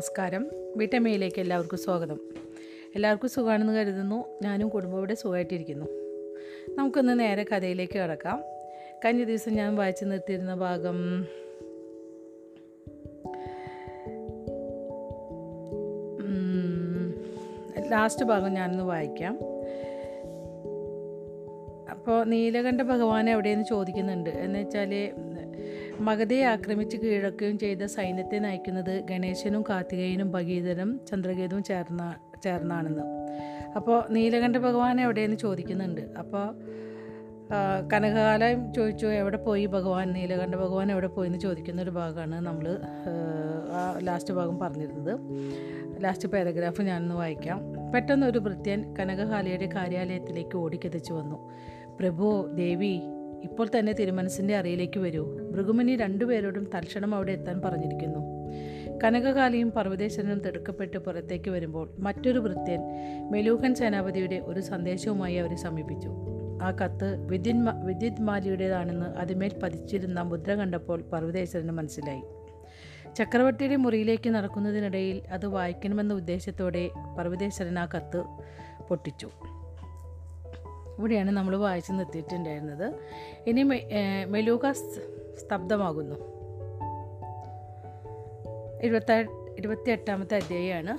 നമസ്കാരം. വീട്ടമ്മയിലേക്ക് എല്ലാവർക്കും സ്വാഗതം. എല്ലാവർക്കും സുഖമാണെന്ന് കരുതുന്നു. ഞാനും കുടുംബവും ഇവിടെ സുഖമായിട്ടിരിക്കുന്നു. നമുക്കൊന്ന് നേരെ കഥയിലേക്ക് കിടക്കാം. കഴിഞ്ഞ ദിവസം ഞാൻ വായിച്ചു നിർത്തിയിരുന്ന ഭാഗം ലാസ്റ്റ് ഭാഗം ഞാനൊന്ന് വായിക്കാം. അപ്പോൾ നീലകണ്ഠ ഭഗവാൻ എവിടെയെന്ന് ചോദിക്കുന്നുണ്ട്. എന്ന് വെച്ചാൽ മഗധയെ ആക്രമിച്ച് കീഴടക്കുകയും ചെയ്ത സൈന്യത്തെ നയിക്കുന്നത് ഗണേശനും കാർത്തികേയനും ഭഗീരഥനും ചന്ദ്രകേതുവും ചേർന്ന ചേർന്നാണെന്ന്. അപ്പോൾ നീലകണ്ഠ ഭഗവാൻ എവിടെയെന്ന് ചോദിക്കുന്നുണ്ട്. അപ്പോൾ കനകകാലം ചോദിച്ചു എവിടെ പോയി ഭഗവാൻ? നീലകണ്ഠ ഭഗവാൻ എവിടെ പോയി എന്ന് ചോദിക്കുന്ന ഒരു ഭാഗമാണ് നമ്മൾ ആ ലാസ്റ്റ് ഭാഗം പറഞ്ഞിരുന്നത്. ലാസ്റ്റ് പാരഗ്രാഫ് ഞാനൊന്ന് വായിക്കാം. പെട്ടെന്ന് ഒരു ഭൃത്യൻ കനകകാലയുടെ കാര്യാലയത്തിലേക്ക് ഓടിക്കെതിച്ചു വന്നു. പ്രഭു ദേവി ഇപ്പോൾ തന്നെ തിരുമനസിന്റെ അറിയിലേക്ക് വരൂ. ഭൃഗുമുനി രണ്ടുപേരോടും തൽക്ഷണം അവിടെ എത്താൻ പറഞ്ഞിരിക്കുന്നു. കനകകാലിയും പർവതേശ്വരനും തിടുക്കപ്പെട്ട് പുറത്തേക്ക് വരുമ്പോൾ മറ്റൊരു ഭൃത്യൻ മെലൂഹൻ സേനാപതിയുടെ ഒരു സന്ദേശവുമായി അവരെ സമീപിച്ചു. ആ കത്ത് വിദ്യുത് വിദ്യുത് മാലിയുടേതാണെന്ന് അതിമേൽ പതിച്ചിരുന്ന മുദ്ര കണ്ടപ്പോൾ പർവതേശ്വരന് മനസ്സിലായി. ചക്രവർത്തിയുടെ മുറിയിലേക്ക് നടക്കുന്നതിനിടയിൽ അത് വായിക്കണമെന്ന ഉദ്ദേശത്തോടെ പർവതേശ്വരൻ ആ കത്ത് പൊട്ടിച്ചു. ഇവിടെയാണ് നമ്മൾ വായിച്ചു നിർത്തിയിട്ടുണ്ടായിരുന്നത് ഇനി മെലൂക സ്തബ്ധമാകുന്നു. ഇരുപത്തി ഇരുപത്തി എട്ടാമത്തെ അധ്യായമാണ്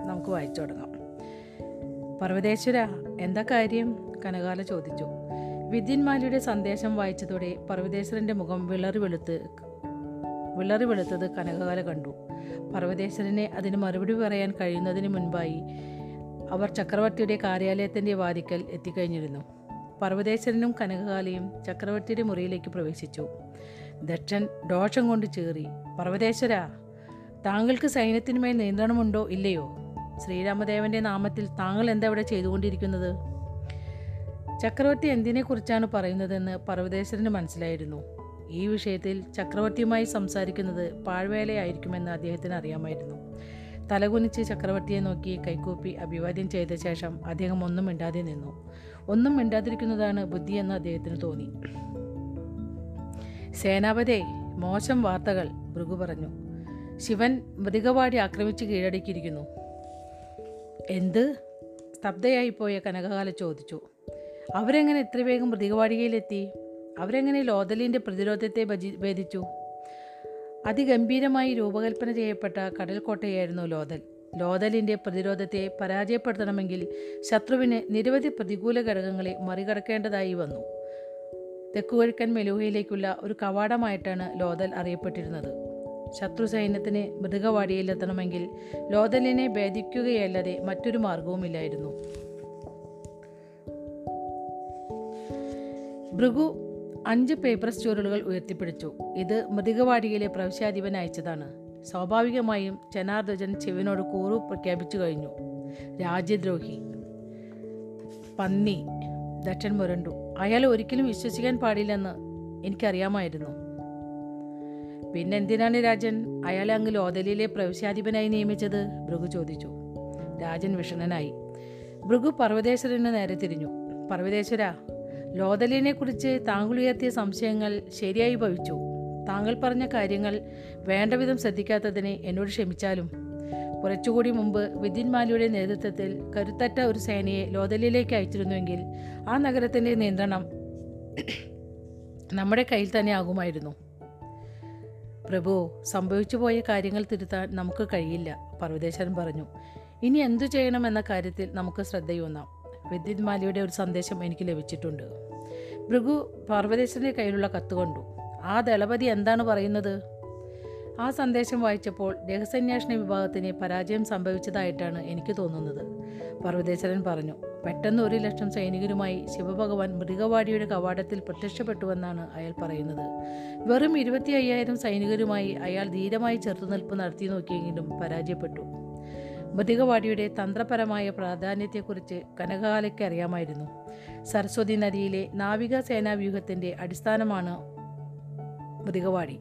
നമുക്ക് വായിച്ചു തുടങ്ങാം. പർവതേശ്വര എന്താ കാര്യം? കനകാല ചോദിച്ചു. വിദ്യന്മാരുടെ സന്ദേശം വായിച്ചതോടെ പർവതേശ്വരന്റെ മുഖം വിളറി വെളുത്ത് വിളറി വെളുത്തത് കനകകാല കണ്ടു. പർവതേശ്വരനെ അതിന് മറുപടി പറയാൻ കഴിയുന്നതിന് മുൻപായി അവർ ചക്രവർത്തിയുടെ കാര്യാലയത്തിന്റെ വാതിക്കൽ എത്തിക്കഴിഞ്ഞിരുന്നു. പർവതേശ്വരനും കനകകാലിയും ചക്രവർത്തിയുടെ മുറിയിലേക്ക് പ്രവേശിച്ചു. ദക്ഷൻ ദോഷം കൊണ്ട് ചേറി പർവതേശ്വര താങ്കൾക്ക് സൈന്യത്തിന്മേൽ നിയന്ത്രണമുണ്ടോ ഇല്ലയോ? ശ്രീരാമദേവന്റെ നാമത്തിൽ താങ്കൾ എന്താ ഇവിടെ ചെയ്തുകൊണ്ടിരിക്കുന്നത്? ചക്രവർത്തി എന്തിനെക്കുറിച്ചാണ് പറയുന്നതെന്ന് പർവതേശ്വരന് മനസ്സിലായിരുന്നു. ഈ വിഷയത്തിൽ ചക്രവർത്തിയുമായി സംസാരിക്കുന്നത് പാഴ്വേലയായിരിക്കുമെന്ന് അദ്ദേഹത്തിന് അറിയാമായിരുന്നു. തലകുനിച്ച് ചക്രവർത്തിയെ നോക്കി കൈകൂപ്പി അഭിവാദ്യം ചെയ്ത ശേഷം അദ്ദേഹം ഒന്നും മിണ്ടാതെ നിന്നു. ഒന്നും മിണ്ടാതിരിക്കുന്നതാണ് ബുദ്ധിയെന്ന് അദ്ദേഹത്തിന് തോന്നി. സേനാപതേ മോശം വാർത്തകൾ ഭൃഗു പറഞ്ഞു. ശിവൻ മൃഗവാടി ആക്രമിച്ച് കീഴടക്കിയിരിക്കുന്നു. എന്ത്? സ്തബ്ധയായിപ്പോയ കനകകാല ചോദിച്ചു. അവരെങ്ങനെ ഇത്ര വേഗം മൃഗവാടികയിലെത്തി അവരെങ്ങനെ ലോതലിന്റെ പ്രതിരോധത്തെ ഭേദിച്ചു? അതിഗംഭീരമായി രൂപകൽപ്പന ചെയ്യപ്പെട്ട കടൽക്കോട്ടയായിരുന്നു ലോതൽ. ലോതലിന്റെ പ്രതിരോധത്തെ പരാജയപ്പെടുത്തണമെങ്കിൽ ശത്രുവിന് നിരവധി പ്രതികൂല ഘടകങ്ങളെ മറികടക്കേണ്ടതായി വന്നു. തെക്കുകിഴക്കൻ മെലൂഹയിലേക്കുള്ള ഒരു കവാടമായിട്ടാണ് ലോതൽ അറിയപ്പെട്ടിരുന്നത്. ശത്രു സൈന്യത്തിന് മൃഗവാടിയിലെത്തണമെങ്കിൽ ലോതലിനെ ഭേദിക്കുകയല്ലാതെ മറ്റൊരു മാർഗവുമില്ലായിരുന്നു. ഭൃഗു അഞ്ച് പേപ്പർ സ്റ്റോറുകൾ ഉയർത്തിപ്പിടിച്ചു. ഇത് മൃഗവാടിയിലെ പ്രവിശ്യാധിപൻ അയച്ചതാണ്. സ്വാഭാവികമായും ജനാർദ്ദജൻ ശിവനോട് കൂറു പ്രഖ്യാപിച്ചു കഴിഞ്ഞു. രാജ്യദ്രോഹി. പന്നി. ദക്ഷൻ മുരണ്ടു. അയാൾ ഒരിക്കലും വിശ്വസിക്കാൻ പാടില്ലെന്ന് എനിക്കറിയാമായിരുന്നു. പിന്നെന്തിനാണ് രാജൻ അയാളെ അങ്ങ് ലോതലിലെ പ്രവിശ്യാധിപനായി നിയമിച്ചത്? ഭൃഗു ചോദിച്ചു. രാജൻ വിഷണനായി. ഭൃഗു പർവതേശ്വരന് നേരെ തിരിഞ്ഞു. പർവതേശ്വര ലോതലിനെക്കുറിച്ച് താങ്കൾ ഉയർത്തിയ സംശയങ്ങൾ ശരിയായി ഭവിച്ചു. താങ്കൾ പറഞ്ഞ കാര്യങ്ങൾ വേണ്ടവിധം ശ്രദ്ധിക്കാത്തതിന് എന്നോട് ക്ഷമിച്ചാലും. കുറച്ചുകൂടി മുമ്പ് വിദ്യന്മാലിയുടെ നേതൃത്വത്തിൽ കരുത്തറ്റ ഒരു സേനയെ ലോതലിലേക്ക് അയച്ചിരുന്നുവെങ്കിൽ ആ നഗരത്തിന്റെ നിയന്ത്രണം നമ്മുടെ കയ്യിൽ തന്നെ ആകുമായിരുന്നു. പ്രഭു സംഭവിച്ചു പോയ കാര്യങ്ങൾ തിരുത്താൻ നമുക്ക് കഴിയില്ല പർവതേശ്വരൻ പറഞ്ഞു. ഇനി എന്തു ചെയ്യണമെന്ന കാര്യത്തിൽ നമുക്ക് ശ്രദ്ധയൂന്നാം. വിദ്യുത് മാലിയുടെ ഒരു സന്ദേശം എനിക്ക് ലഭിച്ചിട്ടുണ്ട്. ഭൃഗു പർവതേശ്വരന്റെ കയ്യിലുള്ള കത്ത് കണ്ടു. ആ ദളപതി എന്താണ് പറയുന്നത്? ആ സന്ദേശം വായിച്ചപ്പോൾ രഹസ്യാന്വേഷണ വിഭാഗത്തിന് പരാജയം സംഭവിച്ചതായിട്ടാണ് എനിക്ക് തോന്നുന്നത്. പർവതേശ്വരൻ പറഞ്ഞു പെട്ടെന്ന് ഒരു ലക്ഷം സൈനികരുമായി ശിവഭഗവാൻ മൃഗവാടിയുടെ കവാടത്തിൽ പ്രത്യക്ഷപ്പെട്ടുവെന്നാണ് അയാൾ പറയുന്നത്. വെറും ഇരുപത്തി അയ്യായിരം സൈനികരുമായി അയാൾ ധീരമായി ചെറുത്തുനിൽപ്പ് നടത്തി നോക്കിയെങ്കിലും പരാജയപ്പെട്ടു. മൃതികവാടിയുടെ തന്ത്രപരമായ പ്രാധാന്യത്തെക്കുറിച്ച് കനകാലയ്ക്ക് അറിയാമായിരുന്നു. സരസ്വതി നദിയിലെ നാവിക സേനാ വ്യൂഹത്തിന്റെ അടിസ്ഥാനമാണ് മൃഗവാടി.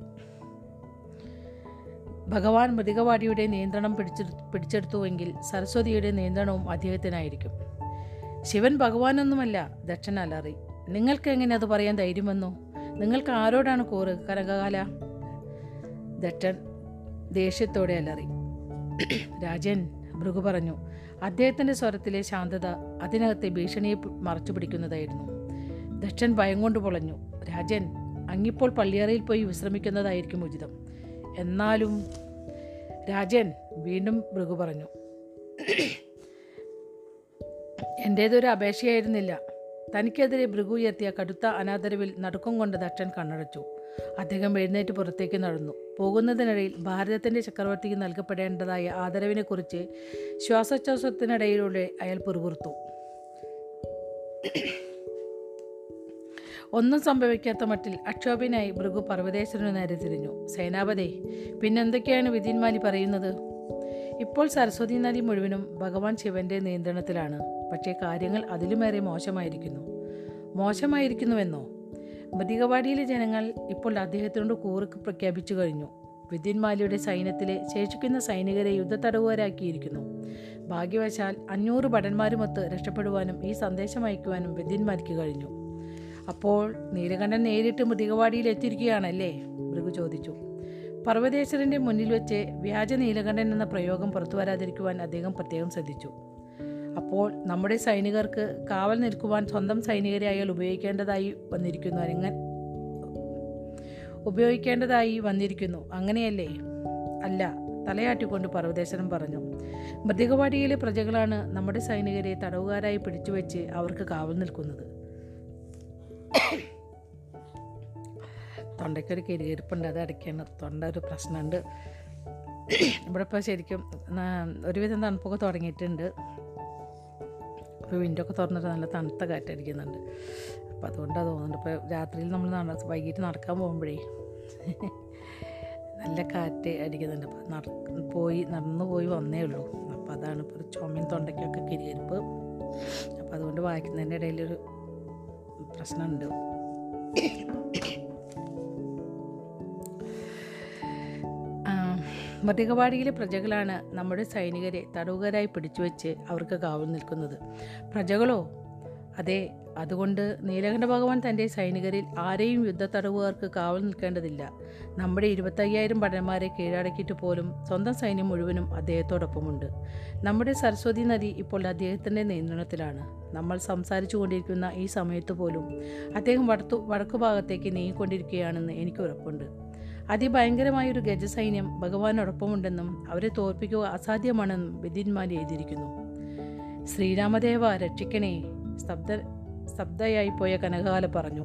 ഭഗവാൻ മൃഗവാടിയുടെ നിയന്ത്രണം പിടിച്ചെടു പിടിച്ചെടുത്തുവെങ്കിൽ സരസ്വതിയുടെ നിയന്ത്രണവും അദ്ദേഹത്തിനായിരിക്കും. ശിവൻ ഭഗവാനൊന്നുമല്ല ദക്ഷൻ അലറി നിങ്ങൾക്ക് എങ്ങനെ അത് പറയാൻ ധൈര്യമെന്നോ? നിങ്ങൾക്ക് ആരോടാണ് കൂറ് കനകകാല? ദക്ഷൻ ദേഷ്യത്തോടെ അലറി. രാജൻ ഭൃഗു പറഞ്ഞു അദ്ദേഹത്തിന്റെ സ്വരത്തിലെ ശാന്തത അതിനകത്തെ ഭീഷണിയെ മറച്ചു പിടിക്കുന്നതായിരുന്നു ദക്ഷൻ ഭയം കൊണ്ട് പൊളഞ്ഞു. രാജൻ അങ്ങിപ്പോൾ പള്ളിയറയിൽ പോയി വിശ്രമിക്കുന്നതായിരിക്കും ഉചിതം. എന്നാലും രാജൻ വീണ്ടും ഭൃഗു പറഞ്ഞു എന്റേതൊരു അപേക്ഷയായിരുന്നില്ല. തനിക്കെതിരെ ഭൃഗു ഉയർത്തിയ കടുത്ത അനാദരവിൽ നടുക്കം കൊണ്ട് ദക്ഷൻ കണ്ണടച്ചു. അദ്ദേഹം എഴുന്നേറ്റ് പുറത്തേക്ക് നടന്നു. പോകുന്നതിനിടയിൽ ഭാരതത്തിന്റെ ചക്രവർത്തിക്ക് നൽകപ്പെടേണ്ടതായ ആദരവിനെക്കുറിച്ച് ശ്വാസോച്ഛ്വാസത്തിനിടയിലൂടെ അയാൾ പിറുപിറുത്തു. ഒന്നും സംഭവിക്കാത്ത മട്ടിൽ അക്ഷോഭിനായി ഭൃഗു പർവതേശ്വരനു നേരെ തിരിഞ്ഞു. സേനാപതി പിന്നെന്തൊക്കെയാണ് വിധിന്മാലി പറയുന്നത്? ഇപ്പോൾ സരസ്വതി നദി മുഴുവനും ഭഗവാൻ ശിവന്റെ നിയന്ത്രണത്തിലാണ്. പക്ഷേ കാര്യങ്ങൾ അതിലുമേറെ മോശമായിരിക്കുന്നു. മോശമായിരിക്കുന്നുവെന്നോ? മൃതികവാടിയിലെ ജനങ്ങൾ ഇപ്പോൾ അദ്ദേഹത്തിനോട് കൂറുക്ക് പ്രഖ്യാപിച്ചു കഴിഞ്ഞു. വിദ്യന്മാലിയുടെ സൈന്യത്തിലെ ശേഷിക്കുന്ന സൈനികരെ യുദ്ധത്തടവുകാരാക്കിയിരിക്കുന്നു ഭാഗ്യവശാൽ അഞ്ഞൂറ് ഭടന്മാരുമൊത്ത് രക്ഷപ്പെടുവാനും ഈ സന്ദേശം അയക്കുവാനും വിദ്യന്മാലിക്ക് കഴിഞ്ഞു. അപ്പോൾ നീലകണ്ഠൻ നേരിട്ട് മൃതികവാടിയിൽ എത്തിയിരിക്കുകയാണല്ലേ? മൃഗു ചോദിച്ചു. പർവതേശ്വരന്റെ മുന്നിൽ വെച്ച് വ്യാജ നീലകണ്ഠൻ എന്ന പ്രയോഗം പുറത്തു വരാതിരിക്കുവാൻ അദ്ദേഹം പ്രത്യേകം ശ്രദ്ധിച്ചു. അപ്പോൾ നമ്മുടെ സൈനികർക്ക് കാവൽ നിൽക്കുവാൻ സ്വന്തം സൈനികരെ അയാൾ ഉപയോഗിക്കേണ്ടതായി വന്നിരിക്കുന്നു അങ്ങനെ ഉപയോഗിക്കേണ്ടതായി വന്നിരിക്കുന്നു. അങ്ങനെയല്ലേ? അല്ല തലയാട്ടിക്കൊണ്ട് പർവതേശ്വരൻ പറഞ്ഞു. മൃതികവാടിയിലെ പ്രജകളാണ് നമ്മുടെ സൈനികരെ തടവുകാരായി പിടിച്ചുവെച്ച് അവർക്ക് കാവൽ നിൽക്കുന്നത്. തൊണ്ടയ്ക്കൊരു കിരിയിരിപ്പുണ്ട് അത് അടയ്ക്കാണ്. തൊണ്ട ഒരു പ്രശ്നമുണ്ട്. ഇവിടെ ഇപ്പോൾ ശരിക്കും ഒരുവിധം തണുപ്പൊക്കെ തുടങ്ങിയിട്ടുണ്ട്. ഇപ്പോൾ വിൻഡോ ഒക്കെ തുറന്നിട്ട് നല്ല തണുത്ത കാറ്റടിക്കുന്നുണ്ട് അപ്പോൾ അതുകൊണ്ടാണ് തോന്നുന്നുണ്ട് ഇപ്പോൾ രാത്രിയിൽ നമ്മൾ നട വൈകിട്ട് നടക്കാൻ പോകുമ്പോഴേ നല്ല കാറ്റ് അടിക്കുന്നുണ്ട്. അപ്പോൾ നട പോയി നടന്നു പോയി വന്നേ ഉള്ളൂ. അപ്പോൾ അതാണ് ഇപ്പോൾ ചുമയും തൊണ്ടയ്ക്കൊക്കെ കിരികിരിപ്പ്. അപ്പോൾ അതുകൊണ്ട് വായിക്കുന്നതിന്റെ ഇടയിലൊരു പ്രശ്നമുണ്ട്. ആ, മൃഗവാടിയിലെ പ്രജകളാണ് നമ്മുടെ സൈനികരെ തടവുകാരായി പിടിച്ചുവെച്ച് അവർക്ക് കാവൽ നിൽക്കുന്നത്. പ്രജകളോ? അതെ അതുകൊണ്ട് നീലകണ്ഠ ഭഗവാൻ തന്റെ സൈനികരിൽ ആരെയും യുദ്ധത്തടവുകാർക്ക് കാവൽ നിൽക്കേണ്ടതില്ല. നമ്മുടെ ഇരുപത്തയ്യായിരം ഭടന്മാരെ കീഴടക്കിയിട്ട് പോലും സ്വന്തം സൈന്യം മുഴുവനും അദ്ദേഹത്തോടൊപ്പമുണ്ട്. നമ്മുടെ സരസ്വതി നദി ഇപ്പോൾ അദ്ദേഹത്തിന്റെ നിയന്ത്രണത്തിലാണ്. നമ്മൾ സംസാരിച്ചു കൊണ്ടിരിക്കുന്ന ഈ സമയത്ത് പോലും അദ്ദേഹം വടത്തു വടക്കു ഭാഗത്തേക്ക് നീങ്ങിക്കൊണ്ടിരിക്കുകയാണെന്ന് എനിക്ക് ഉറപ്പുണ്ട്. അതിഭയങ്കരമായൊരു ഗജസൈന്യം ഭഗവാനോടൊപ്പമുണ്ടെന്നും അവരെ തോൽപ്പിക്കുക അസാധ്യമാണെന്നും വിദ്യന്മാർ എഴുതിയിരിക്കുന്നു. ശ്രീരാമദേവ രക്ഷിക്കണേ. സ്തബ്ധ സ്തബ്ധയായി പോയ കനകാല പറഞ്ഞു.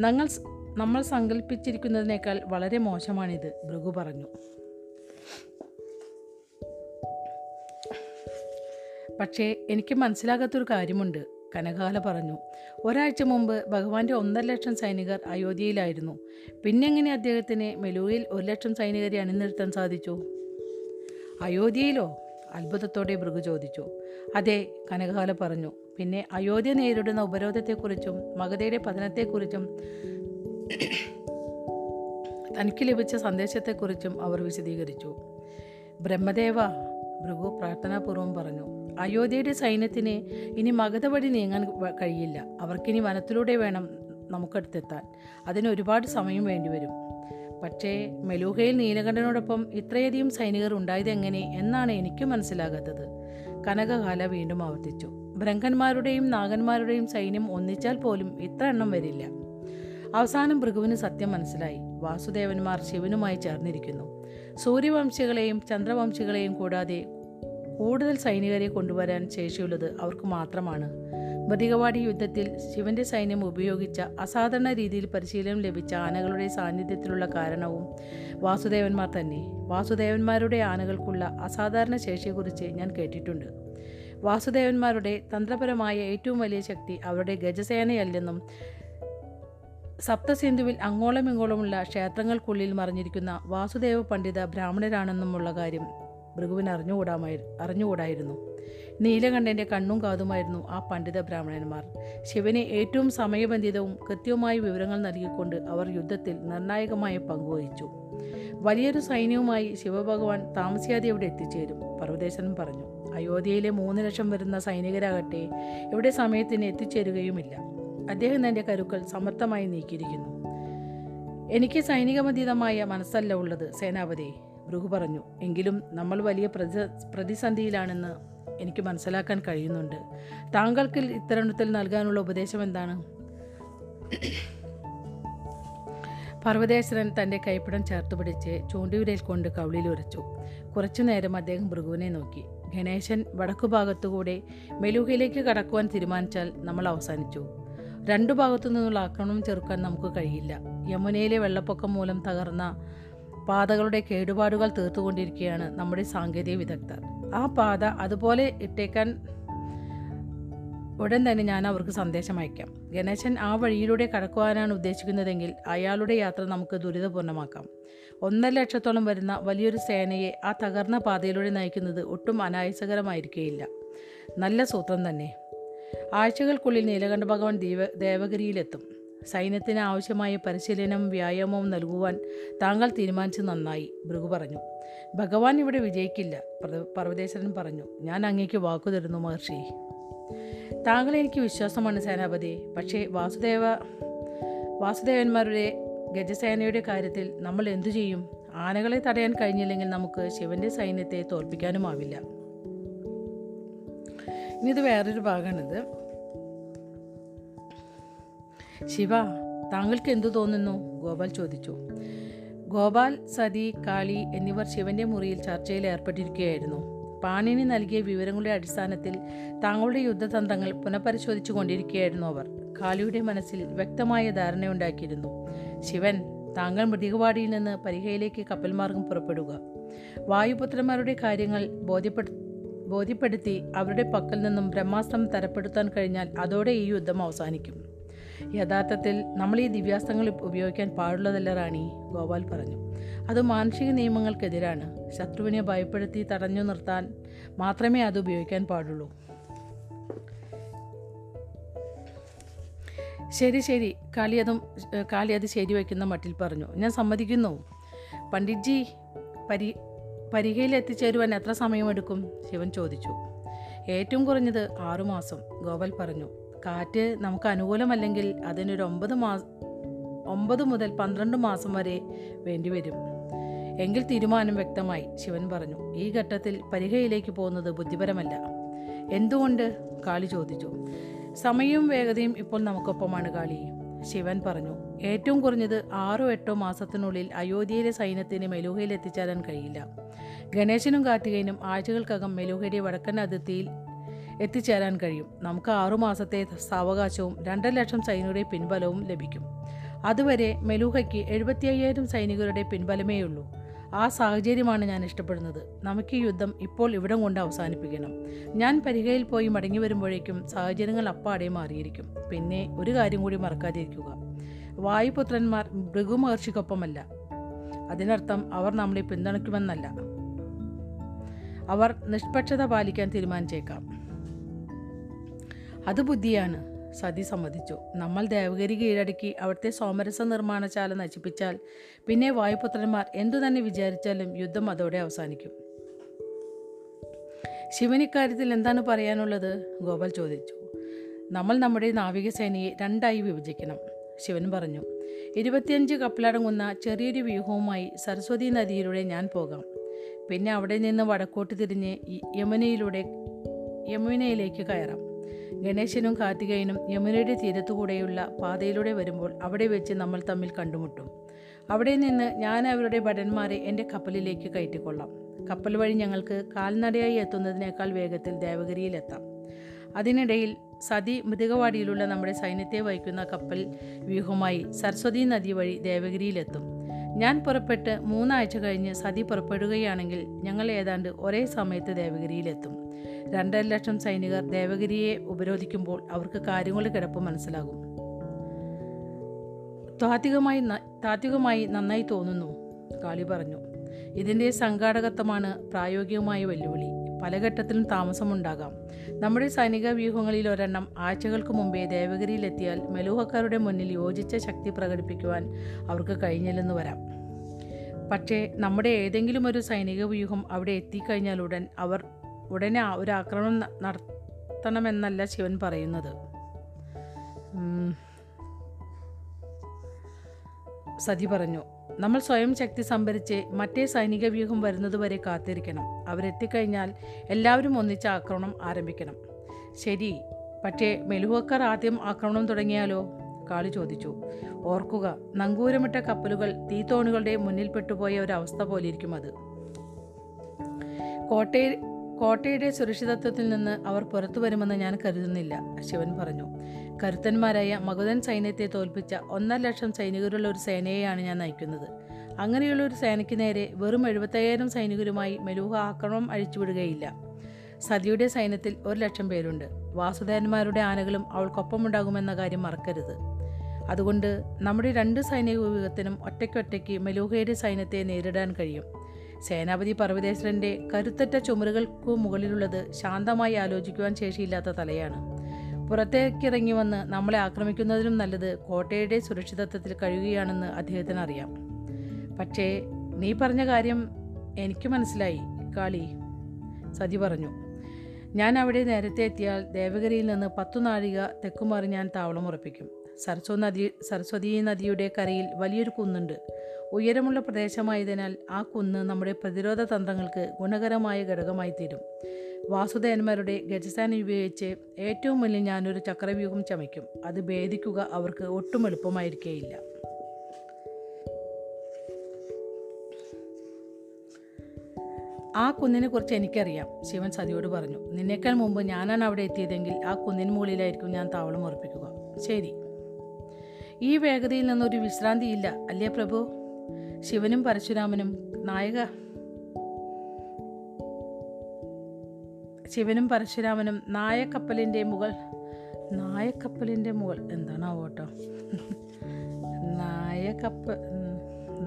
ഞങ്ങൾ നമ്മൾ സങ്കല്പിച്ചിരിക്കുന്നതിനേക്കാൾ വളരെ മോശമാണിത് ഭൃഗു പറഞ്ഞു. പക്ഷേ എനിക്ക് മനസ്സിലാകാത്തൊരു കാര്യമുണ്ട് കനകാല പറഞ്ഞു. ഒരാഴ്ച മുമ്പ് ഭഗവാന്റെ ഒന്നര ലക്ഷം സൈനികർ അയോധ്യയിലായിരുന്നു. പിന്നെങ്ങനെ അദ്ദേഹത്തിന് മെലൂയിൽ ഒരു ലക്ഷം സൈനികരെ അണിനിർത്താൻ സാധിച്ചു? അയോധ്യയിലോ? അത്ഭുതത്തോടെ ഭൃഗു ചോദിച്ചു. അതെ കനകാല പറഞ്ഞു. പിന്നെ അയോധ്യ നേരിടുന്ന ഉപരോധത്തെക്കുറിച്ചും മഗധയുടെ പതനത്തെക്കുറിച്ചും തനിക്ക് ലഭിച്ച സന്ദേശത്തെക്കുറിച്ചും അവർ വിശദീകരിച്ചു. ബ്രഹ്മദേവ ഭൃഗു പ്രാർത്ഥനാപൂർവം പറഞ്ഞു അയോധ്യയുടെ സൈന്യത്തിന് ഇനി മഗധ വഴി നീങ്ങാൻ കഴിയില്ല. അവർക്കിനി വനത്തിലൂടെ വേണം നമുക്കടുത്തെത്താൻ. അതിന് ഒരുപാട് സമയം വേണ്ടിവരും. പക്ഷേ മെലൂഹയിൽ നീലകണ്ഠനോടൊപ്പം ഇത്രയധികം സൈനികർ ഉണ്ടായതെങ്ങനെ എന്നാണ് എനിക്ക് മനസ്സിലാകാത്തത്. കനകകാല വീണ്ടും ആവർത്തിച്ചു. ബ്രഹ്മന്മാരുടെയും നാഗന്മാരുടെയും സൈന്യം ഒന്നിച്ചാൽ പോലും ഇത്ര എണ്ണം വരില്ല. അവസാനം ഭൃഗുവിന് സത്യം മനസ്സിലായി. വാസുദേവന്മാർ ശിവനുമായി ചേർന്നിരിക്കുന്നു. സൂര്യവംശികളെയും ചന്ദ്രവംശികളെയും കൂടാതെ കൂടുതൽ സൈനികരെ കൊണ്ടുവരാൻ ശേഷിയുള്ളത് അവർക്ക് മാത്രമാണ്. മൃതികവാടി യുദ്ധത്തിൽ ശിവന്റെ സൈന്യം ഉപയോഗിച്ച അസാധാരണ രീതിയിൽ പരിശീലനം ലഭിച്ച ആനകളുടെ സാന്നിധ്യത്തിലുള്ള കാരണവും വാസുദേവന്മാർ തന്നെ. വാസുദേവന്മാരുടെ ആനകൾക്കുള്ള അസാധാരണ ശേഷിയെക്കുറിച്ച് ഞാൻ കേട്ടിട്ടുണ്ട്. വാസുദേവന്മാരുടെ തന്ത്രപരമായ ഏറ്റവും വലിയ ശക്തി അവരുടെ ഗജസേനയല്ലെന്നും സപ്തസിന്ധുവിൽ അങ്ങോളം ഇങ്ങോളമുള്ള ക്ഷേത്രങ്ങൾക്കുള്ളിൽ മറിഞ്ഞിരിക്കുന്ന വാസുദേവ പണ്ഡിത ബ്രാഹ്മണരാണെന്നുമുള്ള കാര്യം ഭൃഗുവിന് അറിഞ്ഞുകൂടാമായി അറിഞ്ഞുകൂടായിരുന്നു. നീലകണ്ഠന്റെ കണ്ണും കാതുമായിരുന്നു ആ പണ്ഡിത ബ്രാഹ്മണന്മാർ. ശിവനെ ഏറ്റവും സമയബന്ധിതവും കൃത്യവുമായ വിവരങ്ങൾ നൽകിക്കൊണ്ട് അവർ യുദ്ധത്തിൽ നിർണായകമായ പങ്കുവഹിച്ചു വലിയൊരു സൈന്യവുമായി ശിവഭഗവാൻ താമസിയാതെ ഇവിടെ എത്തിച്ചേരും പർവതേശ്വരൻ പറഞ്ഞു. അയോധ്യയിലെ മൂന്ന് ലക്ഷം വരുന്ന സൈനികരാകട്ടെ ഇവിടെ സമയത്തിന് എത്തിച്ചേരുകയുമില്ല. അദ്ദേഹം തന്റെ കരുക്കൾ സമർത്ഥമായി നീക്കിയിരിക്കുന്നു. എനിക്ക് സൈനികമതീതമായ മനസ്സല്ല ഉള്ളത് സേനാപതി ഭൃഗു പറഞ്ഞു. എങ്കിലും നമ്മൾ വലിയ പ്രതി പ്രതിസന്ധിയിലാണെന്ന് എനിക്ക് മനസ്സിലാക്കാൻ കഴിയുന്നുണ്ട്. താങ്കൾക്ക് ഇത്തരണത്തിൽ നൽകാനുള്ള ഉപദേശം എന്താണ്? പർവതേശ്വരൻ തന്റെ കൈപ്പിടം ചേർത്ത് പിടിച്ച് ചൂണ്ടിവിരയിൽ കൊണ്ട് കവിളിൽ ഉരച്ചു. കുറച്ചു നേരം അദ്ദേഹം ഭൃഗുവിനെ നോക്കി. ഗണേശൻ വടക്കുഭാഗത്തുകൂടെ മെലൂഹയിലേക്ക് കടക്കുവാൻ തീരുമാനിച്ചാൽ നമ്മൾ അവസാനിച്ചു. രണ്ടു ഭാഗത്തു നിന്നുള്ള ആക്രമണം ചെറുക്കാൻ നമുക്ക് കഴിയില്ല. യമുനയിലെ വെള്ളപ്പൊക്കം മൂലം തകർന്ന പാതകളുടെ കേടുപാടുകൾ തീർത്തുകൊണ്ടിരിക്കുകയാണ് നമ്മുടെ സാങ്കേതിക വിദഗ്ധർ. ആ പാത അതുപോലെ ഇട്ടേക്കാൻ ഉടൻ തന്നെ ഞാൻ അവർക്ക് സന്ദേശം അയക്കാം. ഗണേശൻ ആ വഴിയിലൂടെ കടക്കുവാനാണ് ഉദ്ദേശിക്കുന്നതെങ്കിൽ അയാളുടെ യാത്ര നമുക്ക് ദുരിതപൂർണമാക്കാം ഒന്നര ലക്ഷത്തോളം വരുന്ന വലിയൊരു സേനയെ ആ തകർന്ന പാതയിലൂടെ നയിക്കുന്നത് ഒട്ടും അനായാസകരമായിരിക്കുകയില്ല നല്ല സൂത്രം തന്നെ. ആഴ്ചകൾക്കുള്ളിൽ നീലകണ്ഠ ഭഗവാൻ ദേവ ദേവഗിരിയിലെത്തും. സൈന്യത്തിന് ആവശ്യമായ പരിശീലനവും വ്യായാമവും നൽകുവാൻ താങ്കൾ തീരുമാനിച്ചു നന്നായി ഭൃഗു പറഞ്ഞു. ഭഗവാൻ ഇവിടെ വിജയിക്കില്ല പർവ- പർവതേശ്വരൻ പറഞ്ഞു. ഞാൻ അങ്ങേക്ക് വാക്കു തരുന്നു മഹർഷി. താങ്കൾ എനിക്ക് വിശ്വാസമാണ് സേനാപതി. പക്ഷേ വാസുദേവ വാസുദേവന്മാരുടെ ഗജസേനയുടെ കാര്യത്തിൽ നമ്മൾ എന്തു ചെയ്യും? ആനകളെ തടയാൻ കഴിഞ്ഞില്ലെങ്കിൽ നമുക്ക് ശിവന്റെ സൈന്യത്തെ തോൽപ്പിക്കാനുമാവില്ല. ഇനി ഇത് വേറൊരു ഭാഗമാണിത്. ശിവ താങ്കൾക്ക് എന്തു തോന്നുന്നു? ഗോപാൽ ചോദിച്ചു. ഗോപാൽ സതി കാളി എന്നിവർ ശിവന്റെ മുറിയിൽ ചർച്ചയിൽ ഏർപ്പെട്ടിരിക്കുകയായിരുന്നു. പാണിനി നൽകിയ വിവരങ്ങളുടെ അടിസ്ഥാനത്തിൽ താങ്കളുടെ യുദ്ധതന്ത്രങ്ങൾ പുനഃപരിശോധിച്ചു കൊണ്ടിരിക്കുകയായിരുന്നു അവർ. കാലിയുടെ മനസ്സിൽ വ്യക്തമായ ധാരണയുണ്ടാക്കിയിരുന്നു. ശിവൻ താങ്കൾ മൃതികവാടിയിൽ നിന്ന് പരിഹയിലേക്ക് കപ്പൽ മാർഗം പുറപ്പെടുക. വായുപുത്രന്മാരുടെ കാര്യങ്ങൾ ബോധ്യപ്പെടു ബോധ്യപ്പെടുത്തി അവരുടെ പക്കൽ നിന്നും ബ്രഹ്മാസ്ത്രം തരപ്പെടുത്താൻ കഴിഞ്ഞാൽ അതോടെ ഈ യുദ്ധം അവസാനിക്കും. യഥാർത്ഥത്തിൽ നമ്മൾ ഈ ദിവ്യാസ്ത്രങ്ങൾ ഉപയോഗിക്കാൻ പാടുള്ളതല്ല റാണി ഗോപാൽ പറഞ്ഞു. അത് മാനുഷിക നിയമങ്ങൾക്കെതിരാണ്. ശത്രുവിനെ ഭയപ്പെടുത്തി തടഞ്ഞു നിർത്താൻ മാത്രമേ അത് ഉപയോഗിക്കാൻ പാടുള്ളൂ. ശരി ശരി. കാളി അതും കാളി അത് ശരിവയ്ക്കുന്ന മട്ടിൽ പറഞ്ഞു. ഞാൻ സമ്മതിക്കുന്നു. പണ്ഡിറ്റ്ജി പരി പരിഹയിൽ എത്തിച്ചേരുവാൻ എത്ര സമയമെടുക്കും? ശിവൻ ചോദിച്ചു. ഏറ്റവും കുറഞ്ഞത് ആറുമാസം ഗോപാൽ പറഞ്ഞു. കാറ്റ് നമുക്ക് അനുകൂലമല്ലെങ്കിൽ അതിനൊരു ഒമ്പത് മാസ ഒമ്പത് മുതൽ പന്ത്രണ്ട് മാസം വരെ വേണ്ടിവരും എങ്കിൽ തീരുമാനം വ്യക്തമായി. ശിവൻ പറഞ്ഞു ഈ ഘട്ടത്തിൽ പരിഹയിലേക്ക് പോകുന്നത് ബുദ്ധിപരമല്ല. എന്തുകൊണ്ട്? കാളി ചോദിച്ചു. സമയവും വേഗതയും ഇപ്പോൾ നമുക്കൊപ്പമാണ് കാളി. ശിവൻ പറഞ്ഞു ഏറ്റവും കുറഞ്ഞത് ആറോ എട്ടോ മാസത്തിനുള്ളിൽ അയോധ്യയിലെ സൈന്യത്തിന് മെലൂഹയിൽ എത്തിച്ചേരാൻ കഴിയില്ല. ഗണേശനും കാർത്തികേയനും ആഴ്ചകൾക്കകം മെലൂഹയുടെ വടക്കൻ അതിർത്തിയിൽ എത്തിച്ചേരാൻ കഴിയും. നമുക്ക് ആറുമാസത്തെ സാവകാശവും രണ്ടര ലക്ഷം സൈനികരുടെ പിൻബലവും ലഭിക്കും. അതുവരെ മെലൂഹയ്ക്ക് എഴുപത്തി അയ്യായിരം സൈനികരുടെ പിൻബലമേയുള്ളൂ. ആ സാഹചര്യമാണ് ഞാൻ ഇഷ്ടപ്പെടുന്നത്. നമുക്ക് ഈ യുദ്ധം ഇപ്പോൾ ഇവിടം കൊണ്ട് അവസാനിപ്പിക്കണം. ഞാൻ പരിഹയിൽ പോയി മടങ്ങി വരുമ്പോഴേക്കും സാഹചര്യങ്ങൾ അപ്പാടെ മാറിയിരിക്കും. പിന്നെ ഒരു കാര്യം കൂടി മറക്കാതിരിക്കുക. വായുപുത്രന്മാർ ഭൃഗുമഹർഷിക്കൊപ്പമല്ല. അതിനർത്ഥം അവർ നമ്മളെ പിന്തുണയ്ക്കുമെന്നല്ല. അവർ നിഷ്പക്ഷത പാലിക്കാൻ തീരുമാനിച്ചേക്കാം. അത് ബുദ്ധിയാണ്. സതി സമ്മതിച്ചു. നമ്മൾ ദേവഗിരി കീഴടക്കി അവിടുത്തെ സോമരസ നിർമ്മാണശാല നശിപ്പിച്ചാൽ പിന്നെ വായുപുത്രന്മാർ എന്തു തന്നെ വിചാരിച്ചാലും യുദ്ധം അതോടെ അവസാനിക്കും. ശിവൻ ഇക്കാര്യത്തിൽ എന്താണ് പറയാനുള്ളത്? ഗോപാൽ ചോദിച്ചു. നമ്മൾ നമ്മുടെ നാവികസേനയെ രണ്ടായി വിഭജിക്കണം. ശിവൻ പറഞ്ഞു. ഇരുപത്തിയഞ്ച് കപ്പലടങ്ങുന്ന ചെറിയൊരു വ്യൂഹവുമായി സരസ്വതി നദിയിലൂടെ ഞാൻ പോകാം. പിന്നെ അവിടെ നിന്ന് വടക്കോട്ട് തിരിഞ്ഞ് യമുനയിലൂടെ യമുനയിലേക്ക് കയറാം. ഗണേശനും കാർത്തികേയനും യമുനയുടെ തീരത്തുകൂടെയുള്ള പാതയിലൂടെ വരുമ്പോൾ അവിടെ വെച്ച് നമ്മൾ തമ്മിൽ കണ്ടുമുട്ടും. അവിടെ നിന്ന് ഞാൻ അവരുടെ ഭടന്മാരെ എന്റെ കപ്പലിലേക്ക് കയറ്റിക്കൊള്ളാം. കപ്പൽ വഴി ഞങ്ങൾക്ക് കാൽനടയായി എത്തുന്നതിനേക്കാൾ വേഗത്തിൽ ദേവഗിരിയിലെത്താം. അതിനിടയിൽ സതി മൃതികവാടിയിലുള്ള നമ്മുടെ സൈന്യത്തെ വഹിക്കുന്ന കപ്പൽ വ്യൂഹമായി സരസ്വതി നദി വഴി ദേവഗിരിയിലെത്തും. ഞാൻ പുറപ്പെട്ട് മൂന്നാഴ്ച കഴിഞ്ഞ് സതി പുറപ്പെടുകയാണെങ്കിൽ ഞങ്ങൾ ഏതാണ്ട് ഒരേ സമയത്ത് ദേവഗിരിയിലെത്തും. രണ്ടര ലക്ഷം സൈനികർ ദേവഗിരിയെ ഉപരോധിക്കുമ്പോൾ അവർക്ക് കാര്യങ്ങൾ കിടപ്പ് മനസ്സിലാകും. താത്വികമായി താത്വികമായി നന്നായി തോന്നുന്നു കാളി പറഞ്ഞു. ഇതിന്റെ സംഘാടകത്വമാണ് പ്രായോഗികമായ വെല്ലുവിളി. പല ഘട്ടത്തിലും താമസമുണ്ടാകാം. നമ്മുടെ സൈനിക വ്യൂഹങ്ങളിൽ ഒരെണ്ണം ആഴ്ചകൾക്ക് മുമ്പേ ദേവഗിരിയിലെത്തിയാൽ മെലൂഹക്കാരുടെ മുന്നിൽ യോജിച്ച ശക്തി പ്രകടിപ്പിക്കുവാൻ അവർക്ക് കഴിഞ്ഞില്ലെന്ന് വരാം. പക്ഷേ നമ്മുടെ ഏതെങ്കിലും ഒരു സൈനിക വ്യൂഹം അവിടെ എത്തിക്കഴിഞ്ഞാൽ ഉടൻ അവർ ഉടനെ ഒരു ആക്രമണം നടത്തണമെന്നല്ല ശിവൻ പറയുന്നത്. സതി പറഞ്ഞു നമ്മൾ സ്വയം ശക്തി സംഭരിച്ച് മറ്റേ സൈനിക വ്യൂഹം വരുന്നതുവരെ കാത്തിരിക്കണം. അവരെത്തിക്കഴിഞ്ഞാൽ എല്ലാവരും ഒന്നിച്ച് ആക്രമണം ആരംഭിക്കണം. ശരി പക്ഷേ മെലുവക്കാർ ആദ്യം ആക്രമണം തുടങ്ങിയാലോ? കാളി ചോദിച്ചു. ഓർക്കുക നങ്കൂരമിട്ട കപ്പലുകൾ തീത്തോണുകളുടെ മുന്നിൽ പെട്ടുപോയ ഒരവസ്ഥ പോലിരിക്കും അത്. കോട്ടയ കോട്ടയുടെ സുരക്ഷിതത്വത്തിൽ നിന്ന് അവർ പുറത്തു വരുമെന്ന് ഞാൻ കരുതുന്നില്ല ശിവൻ പറഞ്ഞു. കരുത്തന്മാരായ മകുതൻ സൈന്യത്തെ തോൽപ്പിച്ച ഒന്നര ലക്ഷം സൈനികരുള്ള ഒരു സേനയെയാണ് ഞാൻ നയിക്കുന്നത്. അങ്ങനെയുള്ള ഒരു സേനയ്ക്ക് നേരെ വെറും എഴുപത്തയ്യായിരം സൈനികരുമായി മെലൂഹ ആക്രമണം അഴിച്ചുവിടുകയില്ല. സതിയുടെ സൈന്യത്തിൽ ഒരു ലക്ഷം പേരുണ്ട്. വാസുദേവന്മാരുടെ ആനകളും അവൾക്കൊപ്പമുണ്ടാകുമെന്ന കാര്യം മറക്കരുത്. അതുകൊണ്ട് നമ്മുടെ രണ്ട് സൈനിക വിഭാഗത്തിനും ഒറ്റയ്ക്കൊറ്റയ്ക്ക് മെലൂഹയുടെ സൈന്യത്തെ നേരിടാൻ കഴിയും. സേനാപതി പർവതേശ്വരന്റെ കരുത്തറ്റ ചുമരുകൾക്കു മുകളിലുള്ളത് ശാന്തമായി ആലോചിക്കുവാൻ ശേഷിയില്ലാത്ത തലയാണ്. പുറത്തേക്കിറങ്ങി വന്ന് നമ്മളെ ആക്രമിക്കുന്നതിനും നല്ലത് കോട്ടയുടെ സുരക്ഷിതത്വത്തിൽ കഴിയുകയാണെന്ന് അദ്ദേഹത്തിന് അറിയാം. പക്ഷേ നീ പറഞ്ഞ കാര്യം എനിക്ക് മനസ്സിലായി കാളി. സതി പറഞ്ഞു. ഞാൻ അവിടെ നേരത്തെ എത്തിയാൽ ദേവഗിരിയിൽ നിന്ന് പത്തു നാഴിക തെക്കുമാറി ഞാൻ താവളം ഉറപ്പിക്കും. സരസ്വ നദി സരസ്വതി നദിയുടെ കരയിൽ വലിയൊരു കുന്നുണ്ട്. ഉയരമുള്ള പ്രദേശമായതിനാൽ ആ കുന്ന് നമ്മുടെ പ്രതിരോധ തന്ത്രങ്ങൾക്ക് ഗുണകരമായ ഘടകമായി തീരും വാസുദേവന്മാരുടെ ഗജസാന ഉപയോഗിച്ച് ഏറ്റവും വലിയ ഞാനൊരു ചക്രവ്യൂഹം ചമയ്ക്കും. അത് ഭേദിക്കുക അവർക്ക് ഒട്ടും എളുപ്പമായിരിക്കേയില്ല. ആ കുന്നിനെ കുറിച്ച് എനിക്കറിയാം ശിവൻ സതിയോട് പറഞ്ഞു. നിന്നേക്കാൾ മുമ്പ് ഞാനാണ് അവിടെ എത്തിയതെങ്കിൽ ആ കുന്നിന് മുകളിലായിരിക്കും ഞാൻ താവളം ഉറപ്പിക്കുക. ശരി. ഈ വേഗതയിൽ നിന്നൊരു വിശ്രാന്തിയില്ല അല്ലേ പ്രഭു? ശിവനും പരശുരാമനും. നായക. ശിവനും പരശുരാമനും നായക്കപ്പലിന്റെ മുകൾ. നായക്കപ്പലിന്റെ മുകൾ. എന്താണ് ഓട്ടോ നായക്കപ്പ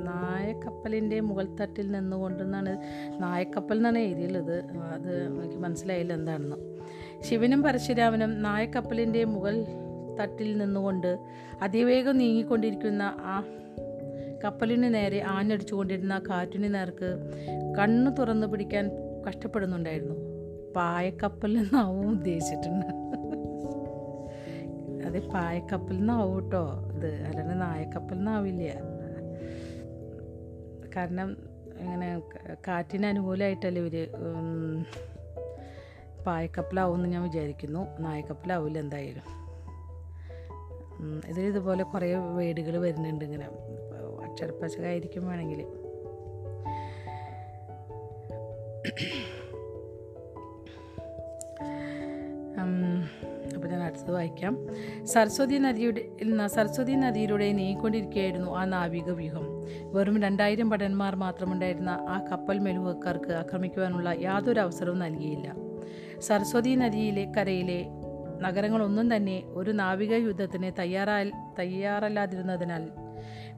നായക്കപ്പലിന്റെ മുകൾ തട്ടിൽ നിന്നുകൊണ്ടെന്നാണ് നായക്കപ്പൽ എന്നാണ് എഴുതിയുള്ളത്. അത് എനിക്ക് മനസ്സിലായില്ല എന്താണെന്ന്. ശിവനും പരശുരാമനും നായക്കപ്പലിന്റെ മുകൾ തട്ടിൽ നിന്നുകൊണ്ട് അതിവേഗം നീങ്ങിക്കൊണ്ടിരിക്കുന്ന ആ കപ്പലിന് നേരെ ആഞ്ഞടിച്ചുകൊണ്ടിരുന്ന കാറ്റിന് നേർക്ക് കണ്ണ് തുറന്നു പിടിക്കാൻ കഷ്ടപ്പെടുന്നുണ്ടായിരുന്നു. പായക്കപ്പൽ എന്നാവും ഉദ്ദേശിച്ചിട്ടുണ്ട്. അത് പായക്കപ്പൽ എന്നാവും കേട്ടോ. ഇത് അല്ലാണ്ട് നായക്കപ്പൽ എന്നാവില്ല. കാരണം ഇങ്ങനെ കാറ്റിന് അനുകൂലമായിട്ടല്ലേ ഇവർ പായക്കപ്പലാവുമെന്ന് ഞാൻ വിചാരിക്കുന്നു. നായക്കപ്പലാവില്ല എന്തായാലും. ഇതിൽ ഇതുപോലെ കുറേ വേടുകൾ വരുന്നുണ്ട് ഇങ്ങനെ. അക്ഷരപ്പശകായിരിക്കും വേണമെങ്കിൽ അപ്പോൾ ഞാൻ അടുത്തത് വായിക്കാം. സരസ്വതി നദിയുടെ സരസ്വതി നദിയിലൂടെ നീങ്ങിക്കൊണ്ടിരിക്കുകയായിരുന്നു ആ നാവിക വ്യൂഹം. വെറും രണ്ടായിരം ഭടന്മാർ മാത്രമുണ്ടായിരുന്ന ആ കപ്പൽ മെലുവക്കാർക്ക് ആക്രമിക്കുവാനുള്ള യാതൊരു അവസരവും നൽകിയില്ല. സരസ്വതി നദിയിലെ കരയിലെ നഗരങ്ങളൊന്നും തന്നെ ഒരു നാവിക യുദ്ധത്തിന് തയ്യാറാ തയ്യാറല്ലാതിരുന്നതിനാൽ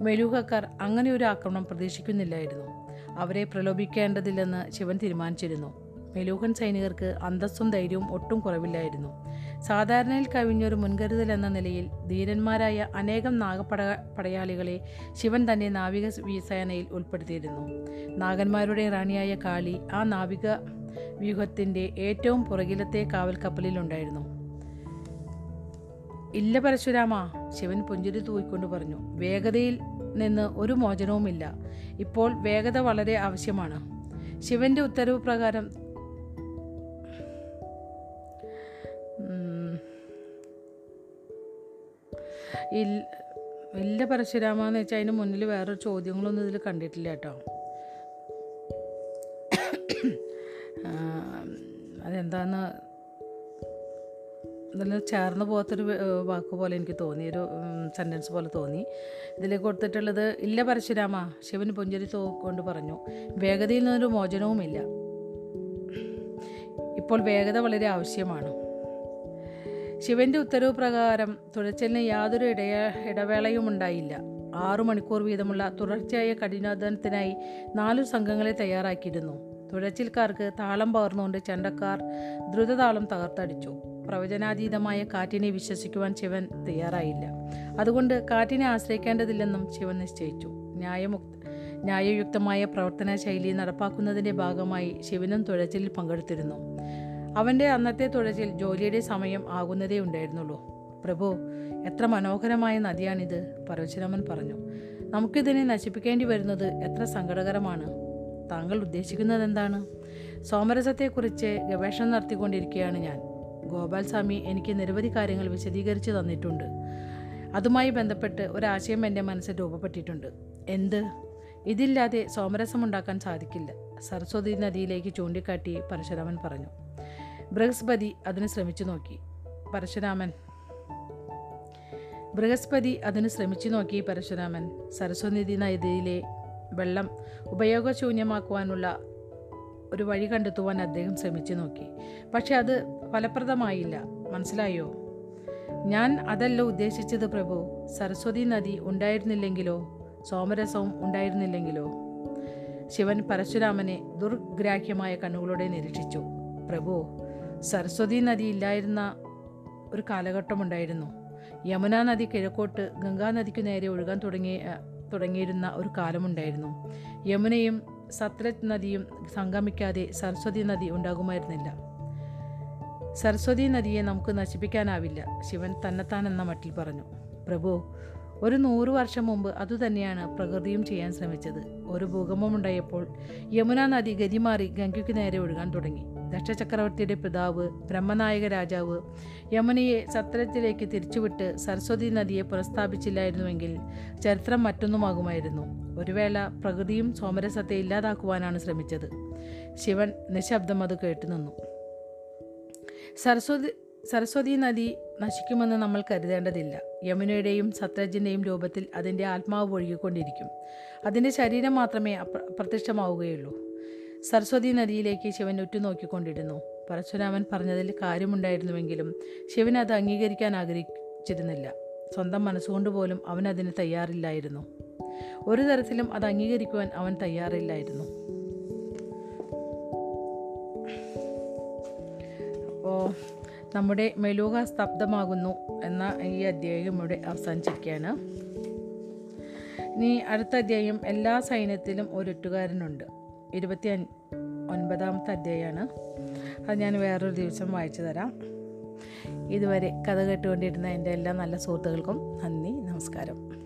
മെലൂഹക്കാർ അങ്ങനെ ഒരു ആക്രമണം പ്രതീക്ഷിക്കുന്നില്ലായിരുന്നു. അവരെ പ്രലോഭിക്കേണ്ടതില്ലെന്ന് ശിവൻ തീരുമാനിച്ചിരുന്നു. മെലൂഹൻ സൈനികർക്ക് അന്തസ്സും ധൈര്യവും ഒട്ടും കുറവില്ലായിരുന്നു. സാധാരണയിൽ കവിഞ്ഞൊരു മുൻകരുതൽ എന്ന നിലയിൽ ധീരന്മാരായ അനേകം നാഗപട പടയാളികളെ ശിവൻ തന്റെ നാവിക സേനയിൽ ഉൾപ്പെടുത്തിയിരുന്നു. നാഗന്മാരുടെ റാണിയായ കാളി ആ നാവിക വ്യൂഹത്തിന്റെ ഏറ്റവും പുറകിലത്തെ കാവൽ കപ്പലിലുണ്ടായിരുന്നു ഇല്ല പരശുരാമ ശിവൻ പുഞ്ചിരി തൂയിക്കൊണ്ട് പറഞ്ഞു. വേഗതയിൽ നിന്ന് ഒരു മോചനവുമില്ല. ഇപ്പോൾ വേഗത വളരെ ആവശ്യമാണ്. ശിവന്റെ ഉത്തരവ് പ്രകാരം ഇല്ല പരശുരാമ എന്ന് വെച്ചാൽ അതിന് മുന്നിൽ വേറൊരു ചോദ്യങ്ങളൊന്നും ഇതിൽ കണ്ടിട്ടില്ല കേട്ടോ. അതെന്താന്ന് ഇതിൽ ചേർന്ന് പോകാത്തൊരു വാക്ക് പോലെ എനിക്ക് തോന്നി ഒരു സെന്റൻസ് പോലെ തോന്നി. ഇതിൽ കൊടുത്തിട്ടുള്ളത് ഇല്ല പരശുരാമ ശിവൻ പുഞ്ചരി തോക്കൊണ്ട് പറഞ്ഞു. വേഗതയിൽ നിന്നൊരു മോചനവുമില്ല. ഇപ്പോൾ വേഗത വളരെ ആവശ്യമാണ്. ശിവന്റെ ഉത്തരവ് പ്രകാരം തുഴച്ചലിന് യാതൊരു ഇടയ ഇടവേളയും ഉണ്ടായില്ല. ആറു മണിക്കൂർ വീതമുള്ള തുടർച്ചയായ കഠിനാധ്വാനത്തിനായി നാലു സംഘങ്ങളെ തയ്യാറാക്കിയിരുന്നു. തുഴച്ചിൽക്കാർക്ക് താളം പകർന്നുകൊണ്ട് ചെണ്ടക്കാർ ദ്രുതതാളം തകർത്തടിച്ചു. പ്രവചനാതീതമായ കാറ്റിനെ വിശ്വസിക്കുവാൻ ശിവൻ തയ്യാറായില്ല. അതുകൊണ്ട് കാറ്റിനെ ആശ്രയിക്കേണ്ടതില്ലെന്നും ശിവൻ നിശ്ചയിച്ചു. ന്യായമുക്ത ന്യായയുക്തമായ പ്രവർത്തന ശൈലി നടപ്പാക്കുന്നതിന്റെ ഭാഗമായി ശിവനും തുഴച്ചിലിൽ പങ്കെടുത്തിരുന്നു. അവന്റെ അന്നത്തെ തുഴച്ചിൽ ജോലിയുടെ സമയം ആകുന്നതേ ഉണ്ടായിരുന്നുള്ളൂ. പ്രഭു എത്ര മനോഹരമായ നദിയാണിത് പരശുരാമൻ പറഞ്ഞു. നമുക്കിതിനെ നശിപ്പിക്കേണ്ടി വരുന്നത് എത്ര സങ്കടകരമാണ്. താങ്കൾ ഉദ്ദേശിക്കുന്നത് എന്താണ് സോമരസത്തെക്കുറിച്ച് ഗവേഷണം നടത്തിക്കൊണ്ടിരിക്കുകയാണ് ഞാൻ. ഗോപാൽ സ്വാമി എനിക്ക് നിരവധി കാര്യങ്ങൾ വിശദീകരിച്ച് തന്നിട്ടുണ്ട്. അതുമായി ബന്ധപ്പെട്ട് ഒരാശയം എന്റെ മനസ്സിൽ രൂപപ്പെട്ടിട്ടുണ്ട്. എന്ത്? ഇതില്ലാതെ സോമരസമുണ്ടാക്കാൻ സാധിക്കില്ല. സരസ്വതി നദിയിലേക്ക് ചൂണ്ടിക്കാട്ടി പരശുരാമൻ പറഞ്ഞു. ബൃഹസ്പതി അതിന് ശ്രമിച്ചു നോക്കി. പരശുരാമൻ ബൃഹസ്പതി അതിന് ശ്രമിച്ചു നോക്കി പരശുരാമൻ. സരസ്വതി നദിയിലെ വെള്ളം ഉപയോഗശൂന്യമാക്കുവാനുള്ള ഒരു വഴി കണ്ടെത്തുവാൻ അദ്ദേഹം ശ്രമിച്ചു നോക്കി. പക്ഷെ അത് ഫലപ്രദമായില്ല. മനസ്സിലായോ? ഞാൻ അതല്ല ഉദ്ദേശിച്ചത് പ്രഭു. സരസ്വതി നദി ഉണ്ടായിരുന്നില്ലെങ്കിലോ? സോമരസവും ഉണ്ടായിരുന്നില്ലെങ്കിലോ? ശിവൻ പരശുരാമനെ ദുർഗ്രാഹ്യമായ കണ്ണുകളോടെ നിരീക്ഷിച്ചു. പ്രഭു സരസ്വതി നദി ഇല്ലായിരുന്ന ഒരു കാലഘട്ടമുണ്ടായിരുന്നു യമുന നദി കിഴക്കോട്ട് ഗംഗാ നദിക്കു നേരെ ഒഴുകാൻ തുടങ്ങിയ തുടങ്ങിയിരുന്ന ഒരു കാലമുണ്ടായിരുന്നു യമുനയും സത്ലജ് നദിയും സംഗമിക്കാതെ സരസ്വതി നദി ഉണ്ടാകുമായിരുന്നില്ല. സരസ്വതി നദിയെ നമുക്ക് നശിപ്പിക്കാനാവില്ല. ശിവൻ തന്നെത്താൻ എന്ന മട്ടിൽ പറഞ്ഞു. പ്രഭു ഒരു നൂറ് വർഷം മുമ്പ് അതുതന്നെയാണ് പ്രകൃതിയും ചെയ്യാൻ ശ്രമിച്ചത്. ഒരു ഭൂകമ്പമുണ്ടായപ്പോൾ യമുന നദി ഗതിമാറി ഗംഗയ്ക്ക് നേരെ ഒഴുകാൻ തുടങ്ങി. ദക്ഷചക്രവർത്തിയുടെ പിതാവ് ബ്രഹ്മനായക രാജാവ് യമുനയെ സത്രത്തിലേക്ക് തിരിച്ചുവിട്ട് സരസ്വതി നദിയെ പുനഃസ്ഥാപിച്ചില്ലായിരുന്നുവെങ്കിൽ ചരിത്രം മറ്റൊന്നുമാകുമായിരുന്നു. ഒരു വേള പ്രകൃതിയും സോമരസത്തെ ഇല്ലാതാക്കുവാനാണ് ശ്രമിച്ചത്. ശിവൻ നിശബ്ദം അത് കേട്ടു നിന്നു സരസ്വതി സരസ്വതി നദി നശിക്കുമെന്ന് നമ്മൾ കരുതേണ്ടതില്ല. യമുനയുടെയും സത്രജിന്റെയും രൂപത്തിൽ അതിന്റെ ആത്മാവ് ഒഴുകിക്കൊണ്ടിരിക്കും. അതിന്റെ ശരീരം മാത്രമേ അപ്ര അപ്രത്യക്ഷമാവുകയുള്ളൂ. സരസ്വതി നദിയിലേക്ക് ശിവൻ ഉറ്റുനോക്കിക്കൊണ്ടിരുന്നു. പരശുരാമൻ പറഞ്ഞതിൽ കാര്യമുണ്ടായിരുന്നുവെങ്കിലും ശിവൻ അത് അംഗീകരിക്കാൻ ആഗ്രഹിച്ചിരുന്നില്ല. സ്വന്തം മനസ്സുകൊണ്ട് പോലും അവൻ അതിന് തയ്യാറില്ലായിരുന്നു. ഒരു തരത്തിലും അത് അംഗീകരിക്കുവാൻ അവൻ തയ്യാറില്ലായിരുന്നു. നമ്മുടെ മെലൂഹ സ്തബ്ധമാകുന്നു എന്ന ഈ അധ്യായം ഇവിടെ അവസാനിച്ചിരിക്കുകയാണ്. ഇനി അടുത്ത അധ്യായം എല്ലാ സൈന്യത്തിലും ഒരൊറ്റുകാരനുണ്ട് ഇരുപത്തി ഒൻപതാമത്തെ അധ്യായമാണ് അത് ഞാൻ വേറൊരു ദിവസം വായിച്ചു തരാം. ഇതുവരെ കഥ കേട്ടുകൊണ്ടിരുന്ന എന്റെ എല്ലാ നല്ല സുഹൃത്തുക്കൾക്കും നന്ദി നമസ്കാരം.